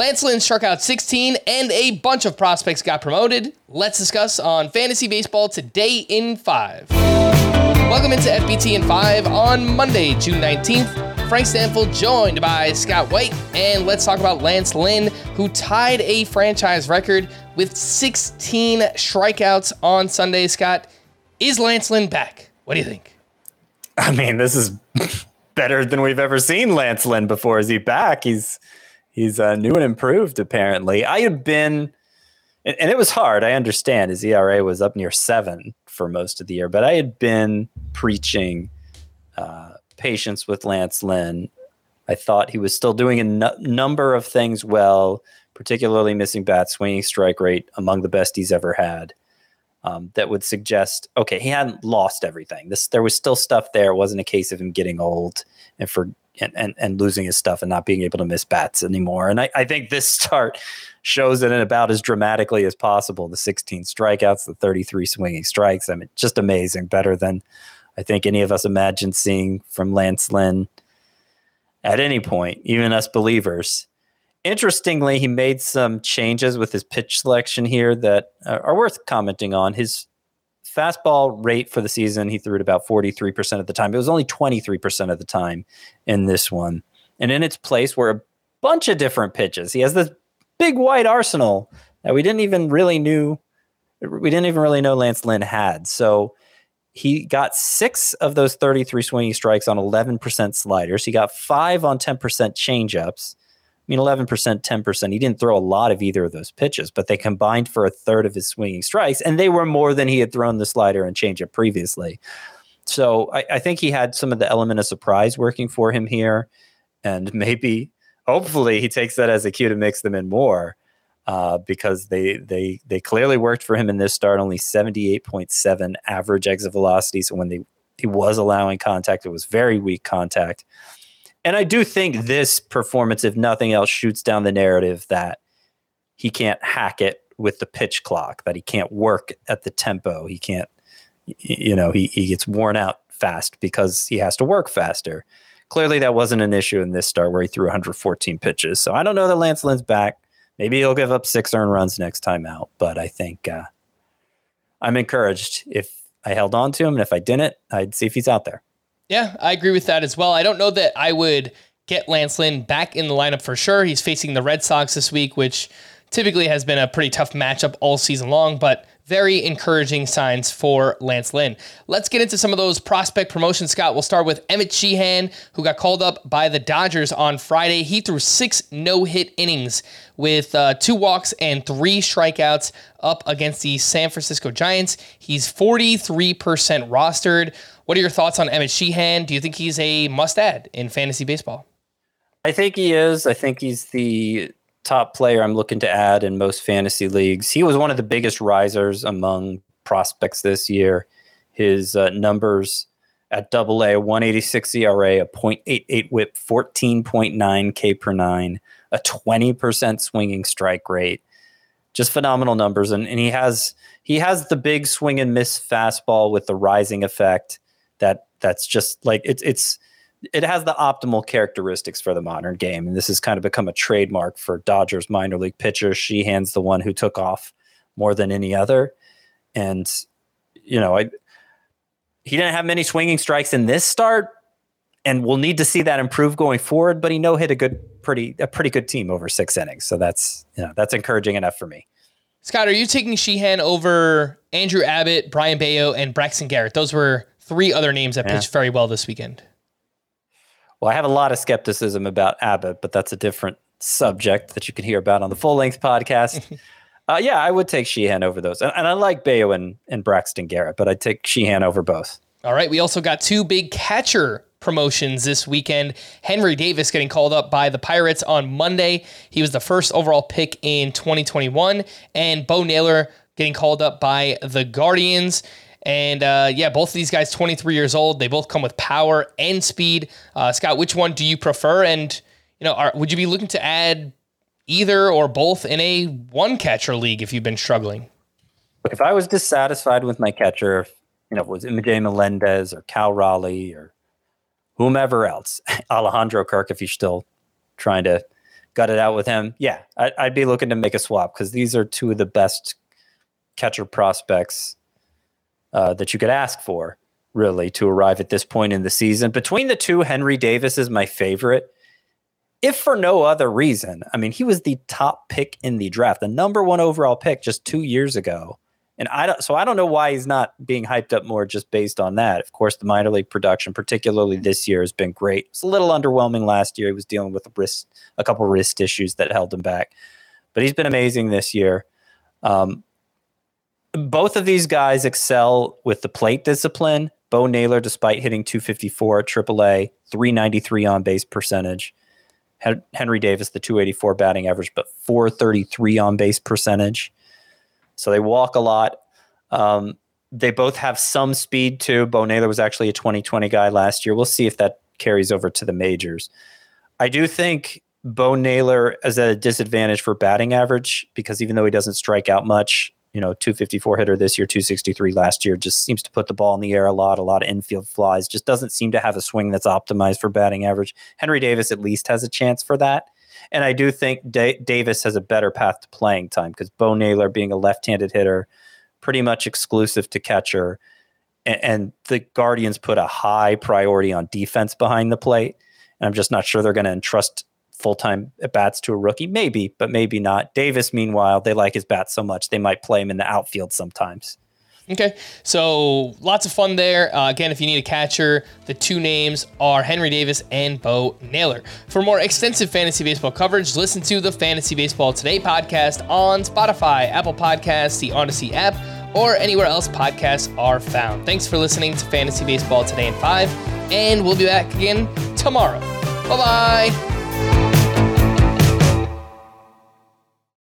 Lance Lynn struck out 16 and a bunch of prospects got promoted. Let's discuss on Fantasy Baseball today in 5. Welcome into FBT in 5 on Monday, June 19th. Frank Stampfl joined by Scott White, and let's talk about Lance Lynn, who tied a franchise record with 16 strikeouts on Sunday. Scott, is Lance Lynn back? What do you think? I mean, this is better than we've ever seen Lance Lynn before. Is he back? He's he's uh, new and improved. Apparently, I had been, and, and it was hard. I understand his ERA was up near seven for most of the year, but I had been preaching uh, patience with Lance Lynn. I thought he was still doing a n- number of things well, particularly missing bat, swinging strike rate among the best he's ever had. Um, that would suggest okay, he hadn't lost everything. This there was still stuff there. It wasn't a case of him getting old and for and, and, and losing his stuff and not being able to miss bats anymore. And I, I think this start shows it in about as dramatically as possible. The 16 strikeouts, the 33 swinging strikes. I mean, just amazing. Better than I think any of us imagined seeing from Lance Lynn at any point, even us believers. Interestingly, he made some changes with his pitch selection here that uh, are worth commenting on. His fastball rate for the season, he threw it about 43% of the time. It was only 23% of the time in this one. And in its place were a bunch of different pitches. He has this big white arsenal that we didn't even really knew we didn't even really know Lance Lynn had. So he got six of those 33 swinging strikes on 11% sliders. He got five on 10% changeups mean, 11%, 10%. He didn't throw a lot of either of those pitches, but they combined for a third of his swinging strikes, and they were more than he had thrown the slider and changeup previously. So I, I think he had some of the element of surprise working for him here, and maybe, hopefully, he takes that as a cue to mix them in more. Uh, because they they they clearly worked for him in this start. Only seventy eight point seven average exit velocity. So when they he was allowing contact, it was very weak contact. And I do think this performance, if nothing else, shoots down the narrative that he can't hack it with the pitch clock, that he can't work at the tempo. He can't, you know, he, he gets worn out fast because he has to work faster. Clearly, that wasn't an issue in this start where he threw 114 pitches. So I don't know that Lance Lynn's back. Maybe he'll give up six earned runs next time out, but I think uh, I'm encouraged. If I held on to him and if I didn't, I'd see if he's out there. Yeah, I agree with that as well. I don't know that I would get Lance Lynn back in the lineup for sure. He's facing the Red Sox this week, which typically has been a pretty tough matchup all season long, but very encouraging signs for Lance Lynn. Let's get into some of those prospect promotions, Scott. We'll start with Emmet Sheehan, who got called up by the Dodgers on Friday. He threw six no hit innings with uh, two walks and three strikeouts up against the San Francisco Giants. He's 43% rostered. What are your thoughts on Emmet Sheehan? Do you think he's a must add in fantasy baseball? I think he is. I think he's the top player I'm looking to add in most fantasy leagues. He was one of the biggest risers among prospects this year. His uh, numbers at double A, 186 ERA, a 0.88 whip, 14.9 K per nine, a 20% swinging strike rate. Just phenomenal numbers. And, and he has he has the big swing and miss fastball with the rising effect that that's just like it's it's it has the optimal characteristics for the modern game. And this has kind of become a trademark for Dodgers minor league pitchers. Sheehan's the one who took off more than any other. And, you know, I, he didn't have many swinging strikes in this start, and we'll need to see that improve going forward. But he no hit a good, pretty, a pretty good team over six innings. So that's, you know, that's encouraging enough for me. Scott, are you taking Sheehan over Andrew Abbott, Brayan Bello, and Braxton Garrett? Those were three other names that yeah. pitched very well this weekend. Well, I have a lot of skepticism about Abbott, but that's a different subject that you can hear about on the full length podcast. uh, yeah, I would take Sheehan over those. And, and I like Bello and, and Braxton Garrett, but I'd take Sheehan over both. All right. We also got two big catcher promotions this weekend. Henry Davis getting called up by the Pirates on Monday. He was the first overall pick in 2021. And Bo Naylor getting called up by the Guardians. And uh, yeah, both of these guys, 23 years old. They both come with power and speed. Uh, Scott, which one do you prefer? And you know, are, would you be looking to add either or both in a one catcher league if you've been struggling? If I was dissatisfied with my catcher, you know, if it was MJ Melendez or Cal Raleigh or whomever else, Alejandro Kirk, if you're still trying to gut it out with him, yeah, I, I'd be looking to make a swap because these are two of the best catcher prospects uh, that you could ask for, really, to arrive at this point in the season. Between the two, Henry Davis is my favorite. If for no other reason, I mean, he was the top pick in the draft, the number one overall pick just two years ago. And I don't, so I don't know why he's not being hyped up more just based on that. Of course, the minor league production, particularly this year, has been great. It's a little underwhelming last year. He was dealing with a wrist, a couple wrist issues that held him back, but he's been amazing this year. Um, both of these guys excel with the plate discipline. Bo Naylor, despite hitting 254 at AAA, 393 on base percentage. Henry Davis, the 284 batting average, but 433 on base percentage. So they walk a lot. Um, they both have some speed too. Bo Naylor was actually a 2020 guy last year. We'll see if that carries over to the majors. I do think Bo Naylor is at a disadvantage for batting average because even though he doesn't strike out much, you know, 254 hitter this year, 263 last year, just seems to put the ball in the air a lot, a lot of infield flies, just doesn't seem to have a swing that's optimized for batting average. Henry Davis at least has a chance for that. And I do think da- Davis has a better path to playing time because Bo Naylor, being a left handed hitter, pretty much exclusive to catcher, and, and the Guardians put a high priority on defense behind the plate. And I'm just not sure they're going to entrust full time at bats to a rookie? Maybe, but maybe not. Davis, meanwhile, they like his bat so much they might play him in the outfield sometimes. Okay, so lots of fun there. Uh, again, if you need a catcher, the two names are Henry Davis and Bo Naylor. For more extensive fantasy baseball coverage, listen to the Fantasy Baseball Today podcast on Spotify, Apple Podcasts, the Audacy app, or anywhere else podcasts are found. Thanks for listening to Fantasy Baseball Today in 5, and we'll be back again tomorrow. Bye bye.